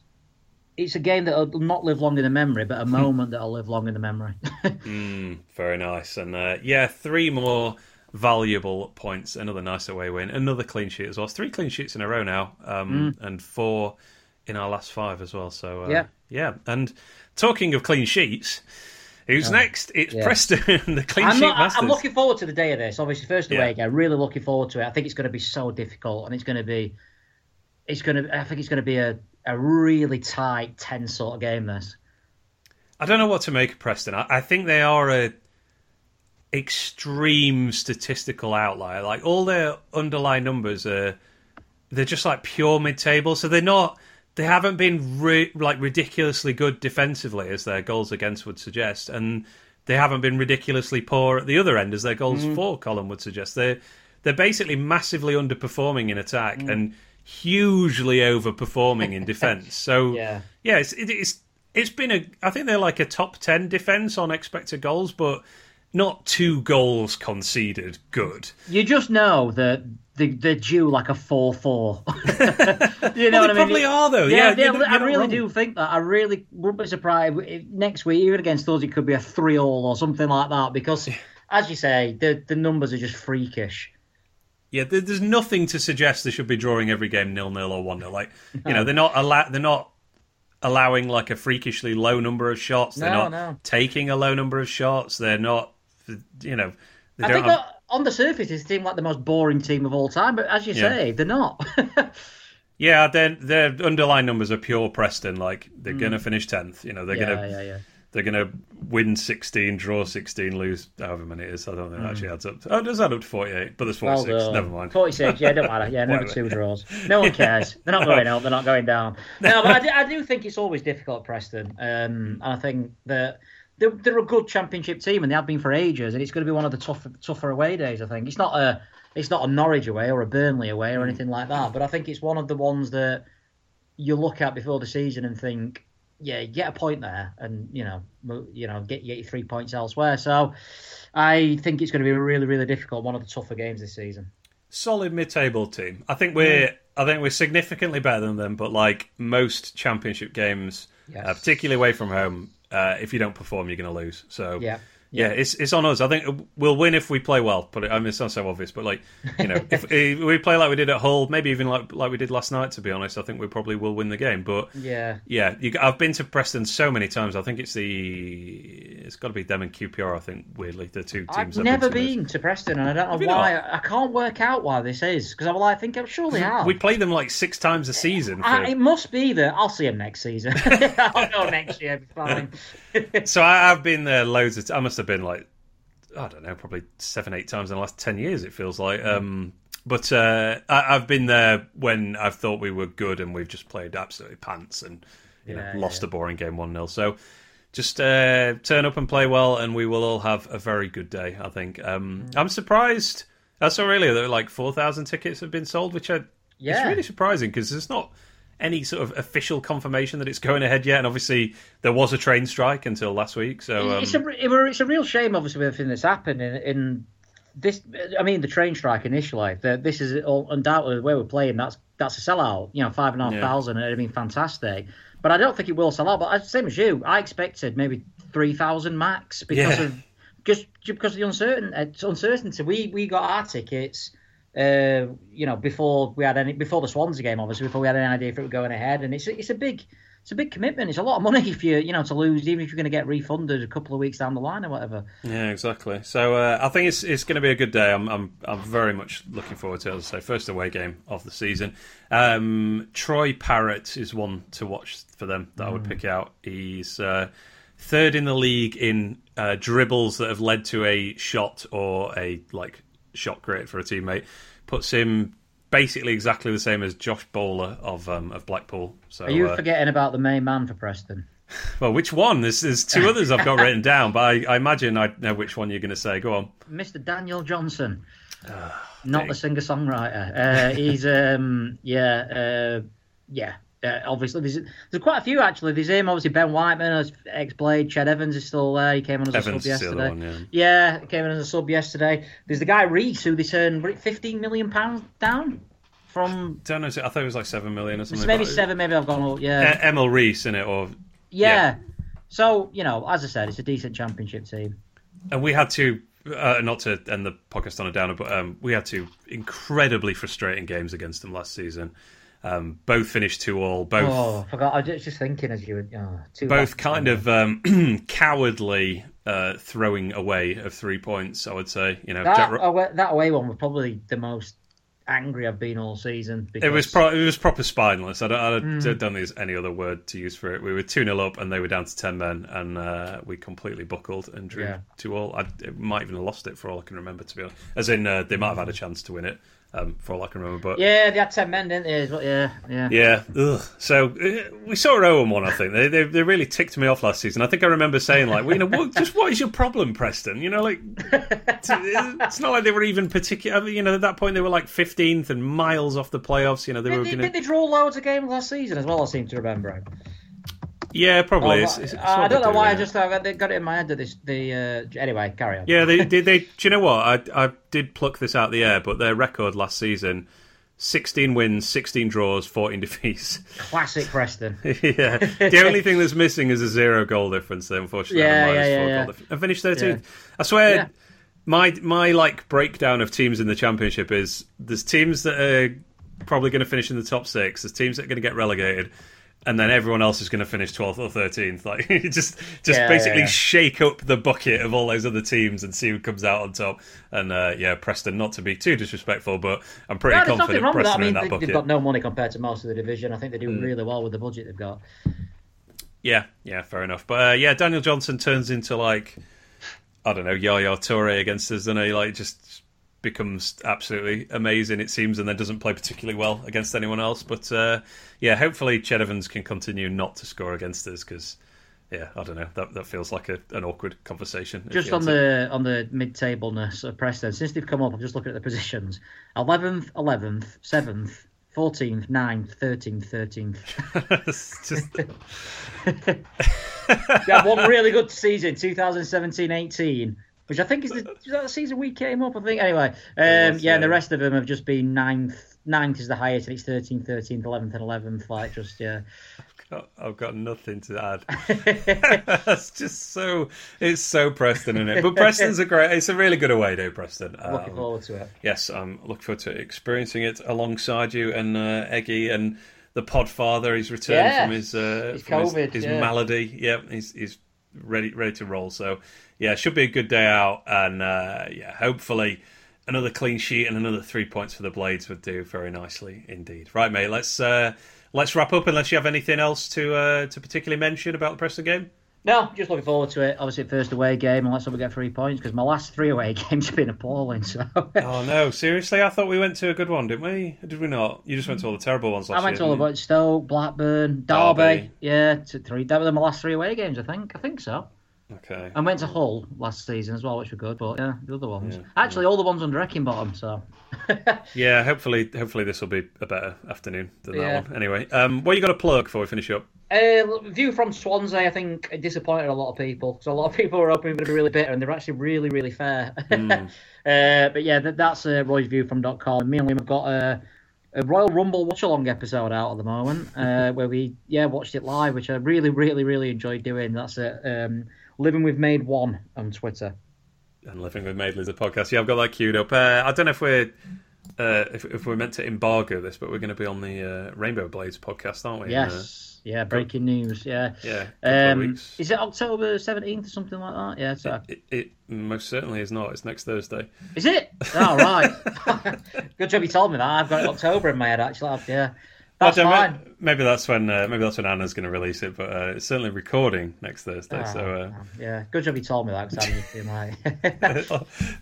it's a game that'll not live long in the memory, but a moment that'll live long in the memory. mm, very nice, and uh, yeah, three more valuable points. Another nice away win. Another clean sheet as well. It's three clean sheets in a row now, um, mm. and four in our last five as well. So uh, yeah, yeah. And talking of clean sheets. Who's oh, next? It's yeah. Preston, the clean I'm sheet not, masters. I'm looking forward to the day of this. Obviously, first away yeah. game. Really looking forward to it. I think it's going to be so difficult, and it's going to be, it's going to. I think it's going to be a, a really tight, tense sort of game. This. I don't know what to make of Preston. I, I think they are a extreme statistical outlier. Like all their underlying numbers are they're just like pure mid-table, so they're not they haven't been re- like ridiculously good defensively as their goals against would suggest, and they haven't been ridiculously poor at the other end as their goals mm. for column would suggest. They're they're basically massively underperforming in attack mm. and hugely overperforming in defence. So yeah, yeah, it's it, it's it's been a I think they're like a top ten defence on expected goals, but not two goals conceded good. You just know that they, they're due like a 4 4. you know well, what I mean? probably are, though. Yeah, yeah you're, you're I really wrong. do think that. I really wouldn't be surprised if next week, even against us, it could be a 3 all or something like that because, as you say, the, the numbers are just freakish. Yeah, there's nothing to suggest they should be drawing every game nil nil or one nil. Like you know, they're not allow- they're not allowing like a freakishly low number of shots. They're no, not no. taking a low number of shots. They're not you know. I think have... on the surface, it seems like the most boring team of all time, but as you yeah. say, they're not. yeah, their their underlying numbers are pure Preston. Like they're mm. going to finish tenth. You know, they're yeah, going to yeah, yeah. they're going to win sixteen, draw sixteen, lose however many it is. I don't think mm. actually adds up. To, oh, it does add up to forty-eight, but there's forty-six. Well Never mind. Forty-six. Yeah, don't matter. Yeah, number two draws. No one cares. They're not going up. They're not going down. No, but I do, I do think it's always difficult, Preston. Um, and I think that they're, they're a good championship team and they have been for ages, and it's going to be one of the tougher tougher away days. I think it's not a it's not a Norwich away or a Burnley away or mm. anything like that, but I think it's one of the ones that you look at before the season and think, yeah, get a point there, and you know, you know, get get your three points elsewhere. So, I think it's going to be a really really difficult one of the tougher games this season. Solid mid-table team. I think we're mm. I think we're significantly better than them, but like most championship games, uh, yes. uh, particularly away from home, uh, if you don't perform, you're going to lose. So yeah. Yeah, it's it's on us. I think we'll win if we play well. But I mean, it sounds so obvious. But like, you know, if, if we play like we did at Hull, maybe even like like we did last night. To be honest, I think we probably will win the game. But Yeah. yeah, you, I've been to Preston so many times. I think it's the it's got to be them and QPR. I think weirdly the two teams. I've I've never been. to been to Preston, and I don't know why. I can't work out why this is because I'm like, I think I'm sure they have. We play them like six times a uh, season. For, I, it must be that I'll see them next season. I'll go next year. It's fine. so I, I've been there loads of. T- I must have been like I don't know, probably seven, eight times in the last ten years. It feels like. Um, but uh, I, I've been there when I've thought we were good and we've just played absolutely pants and you Yeah, know lost yeah. a boring game one 0 So just uh, turn up and play well, and we will all have a very good day. I think. Um, Mm. I'm surprised. I saw earlier that like four thousand tickets have been sold, which I, Yeah. it's really surprising because there's not any sort of official confirmation that it's going ahead yet. And obviously, there was a train strike until last week. So um, it's a it's a real shame, obviously, with everything that's happened in, in this. I mean, the train strike initially. The, this is all, undoubtedly the way we're playing. That's that's a sellout. You know, five and a half Yeah. thousand. It'd have been fantastic. But I don't think it will sell out. But same as you, I expected maybe three thousand max because Yeah. of just because of the uncertain it's uncertainty. We we got our tickets. Uh, you know, before we had any, before the Swansea game, obviously, before we had any idea if it was going ahead, and it's a, it's a big, it's a big commitment. It's a lot of money if you, you know, to lose, even if you're going to get refunded a couple of weeks down the line or whatever. Yeah, exactly. So uh, I think it's it's going to be a good day. I'm I'm I'm very much looking forward to it. As I say, first away game of the season. Um, Troy Parrott is one to watch for them that I would pick out. He's uh, third in the league in uh, dribbles that have led to a shot or a like shot created for a teammate. Puts him basically exactly the same as Josh Bowler of um, of Blackpool. So Are you uh, forgetting about the main man for Preston? well, which one? There's, there's two others I've got written down, but I, I imagine I know which one you're going to say. Go on. Mr. Daniel Johnson, Ah, not the singer songwriter. Uh, he's um yeah uh, yeah. Uh, obviously, there's there's quite a few actually. There's him, obviously Ben Whiteman, as ex-Blade. Ched Evans is still there. He came on as a Evans sub yesterday. one, yeah. Yeah, came in as a sub yesterday. There's the guy Riis who they turned 15 million pounds down from I Don't know. I thought it was like seven million or something. maybe seven. Maybe I've gone. all Yeah, Emil Riis in it, or yeah. So you know, as I said, it's a decent championship team. and we had to. Uh, not to end the podcast on a downer, but um, we had two incredibly frustrating games against them last season. Um, both finished two all. Both Oh, I forgot. I was just thinking as you were. Oh, two both kind of um, cowardly uh, throwing away of three points. I would say. You know, That Jack away, that away one was probably the most angry I've been all season. Because, It was pro- it was proper spineless. I don't, I don't, Mm. don't think there's any other word to use for it. We were two 0 up and they were down to ten men, and uh, we completely buckled and drew Yeah. two all. I it might even have lost it for all I can remember. To be honest, as in uh, they might have had a chance to win it um, for all I can remember. But yeah, they had ten men, didn't they? well? Yeah, yeah. yeah, ugh. so uh, we saw Owen one. I think they, they they really ticked me off last season. I think I remember saying like, well, you know, what, just what is your problem, Preston? You know, like it's, it's not like they were even particular. You know, at that point they were like fifteenth and miles off the playoffs. You know, they were Did, gonna... did they draw loads of games last season as well? I seem to remember. Yeah, probably. Oh, It's- it's- it's I don't know do, why. I just uh, they got it in my head that this the uh, anyway. Carry on. Yeah, they did. They, do you know what? I I did pluck this out of the air, but their record last season: sixteen wins, sixteen draws, fourteen defeats. Classic Preston. yeah, the only thing that's missing is a zero goal difference. They unfortunately Yeah, had a minus yeah, yeah, yeah. I finished thirteenth. I swear. My my like breakdown of teams in the championship is there's teams that are probably going to finish in the top six. There's teams that are going to get relegated, and then everyone else is going to finish twelfth or thirteenth. Like just just Yeah, basically yeah, yeah. shake up the bucket of all those other teams and see who comes out on top. And uh, yeah, Preston. Not to be too disrespectful, but I'm pretty No, there's nothing confident wrong with that. I Preston mean, in that they, bucket. they've got no money compared to most of the division. I think they do Mm. really well with the budget they've got. Yeah, yeah, fair enough. But uh, yeah, Daniel Johnson turns into like I don't know Yaya Toure against us, and he like just becomes absolutely amazing. It seems, and then doesn't play particularly well against anyone else. But uh, yeah, hopefully Ched Evans can continue not to score against us because. Yeah, I don't know. That that feels like a, an awkward conversation. Just on the on the mid tableness of Preston, since they've come up, I'm just looking at the positions: eleventh, eleventh, seventh, fourteenth, 9th, thirteenth, thirteenth. They had one really good season, 2017-18, which I think is the, is that the season we came up. I think anyway. Um, was, yeah, and the rest of them have just been ninth, ninth is the highest, and it's 13th, 13th, 11th, and 11th. Like just yeah. I've got nothing to add. That's just so it's so Preston in it. But Preston's a great. It's a really good away day, Preston. Um, looking forward to it. Yes, I'm looking forward to experiencing it alongside you and uh, Eggy and the Podfather. He's returned Yeah. from his uh, His from his- COVID, his, yeah. malady. Yeah, he's he's ready ready to roll. So yeah, should be a good day out, and uh, yeah, hopefully. Another clean sheet and another three points for the Blades would do very nicely indeed. Right, mate. Let's uh, let's wrap up. Unless you have anything else to uh, to particularly mention about the Preston game. No, just looking forward to it. Obviously, first away game, and let's hope we get three points because my last three away games have been appalling. So Oh no, seriously? I thought we went to a good one, didn't we? Did we not? You just went to all the terrible ones last year. I went to all you? Stoke, Blackburn, Derby. Derby. Yeah, to three. That were my last three away games. I think. I think so. Okay. I went to Hull last season as well, which were good. But yeah, the other ones. Actually, all the ones under Bottom. So Yeah, hopefully, hopefully this will be a better afternoon than Yeah. that one. Anyway, um, what you got to plug before we finish up? Uh, view from Swansea, I think, it disappointed a lot of people. So a lot of people were hoping it would be really bitter, and they're actually really, really fair. uh, but yeah, that, that's uh, Roy's view from .com. Me and Liam have got a, a Royal Rumble watch along episode out at the moment, uh, where we yeah watched it live, which I really, really, really enjoyed doing. That's it. Um, Living with Made One on Twitter. And living with Maidley's a podcast. Yeah, I've got that queued up. Uh, I don't know if we're uh, if, if we're meant to embargo this, but we're going to be on the uh, Rainbow Blades podcast, aren't we? Uh, Yes. Yeah, breaking news. Yeah. yeah, a couple of Um, is it October 17th or something like that? Yeah, so. It, it most certainly is not. It's next Thursday. Is it? Oh, right. Good job you told me that. I've got October in my head, actually. Yeah. That's I don't- fine. Maybe that's when uh, maybe that's when Anna's going to release it, but uh, it's certainly recording next Thursday. so uh, Yeah, good job you told me that because I've been like.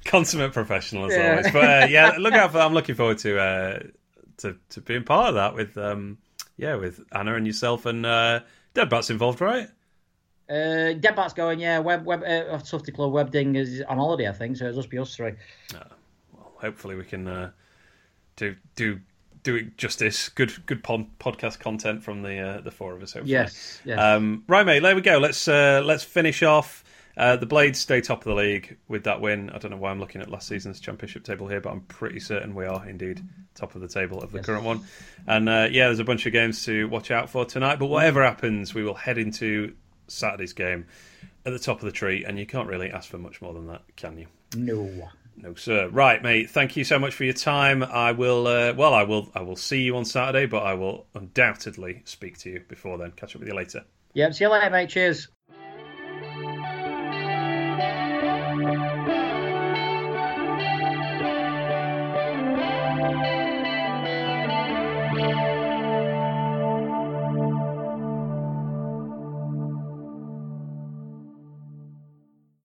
consummate professional as Yeah. always. But uh, yeah, look out for. that. I'm looking forward to uh, to to being part of that with um yeah with Anna and yourself and uh, Deadbat's involved, right? uh, Deadbat's going, yeah. Web, web, uh, Tufty Club Webding is on holiday, I think, so it'll just be us three. well, Hopefully we can uh, do do do it justice. Good good pod- podcast content from the uh, the four of us. Hopefully. Yes, yes. Um, right, mate. There we go. Let's uh, let's finish off. Uh, the Blades stay top of the league with that win. I don't know why I'm looking at last season's championship table here, but I'm pretty certain we are indeed top of the table of the current one. And uh, yeah, there's a bunch of games to watch out for tonight. But whatever happens, we will head into Saturday's game at the top of the tree, and you can't really ask for much more than that, can you? no. No, sir. Right, mate. Thank you so much for your time. I will. Uh, well, I will. I will see you on Saturday, but I will undoubtedly speak to you before then. Catch up with you later. Yep, see you later, mate. Cheers.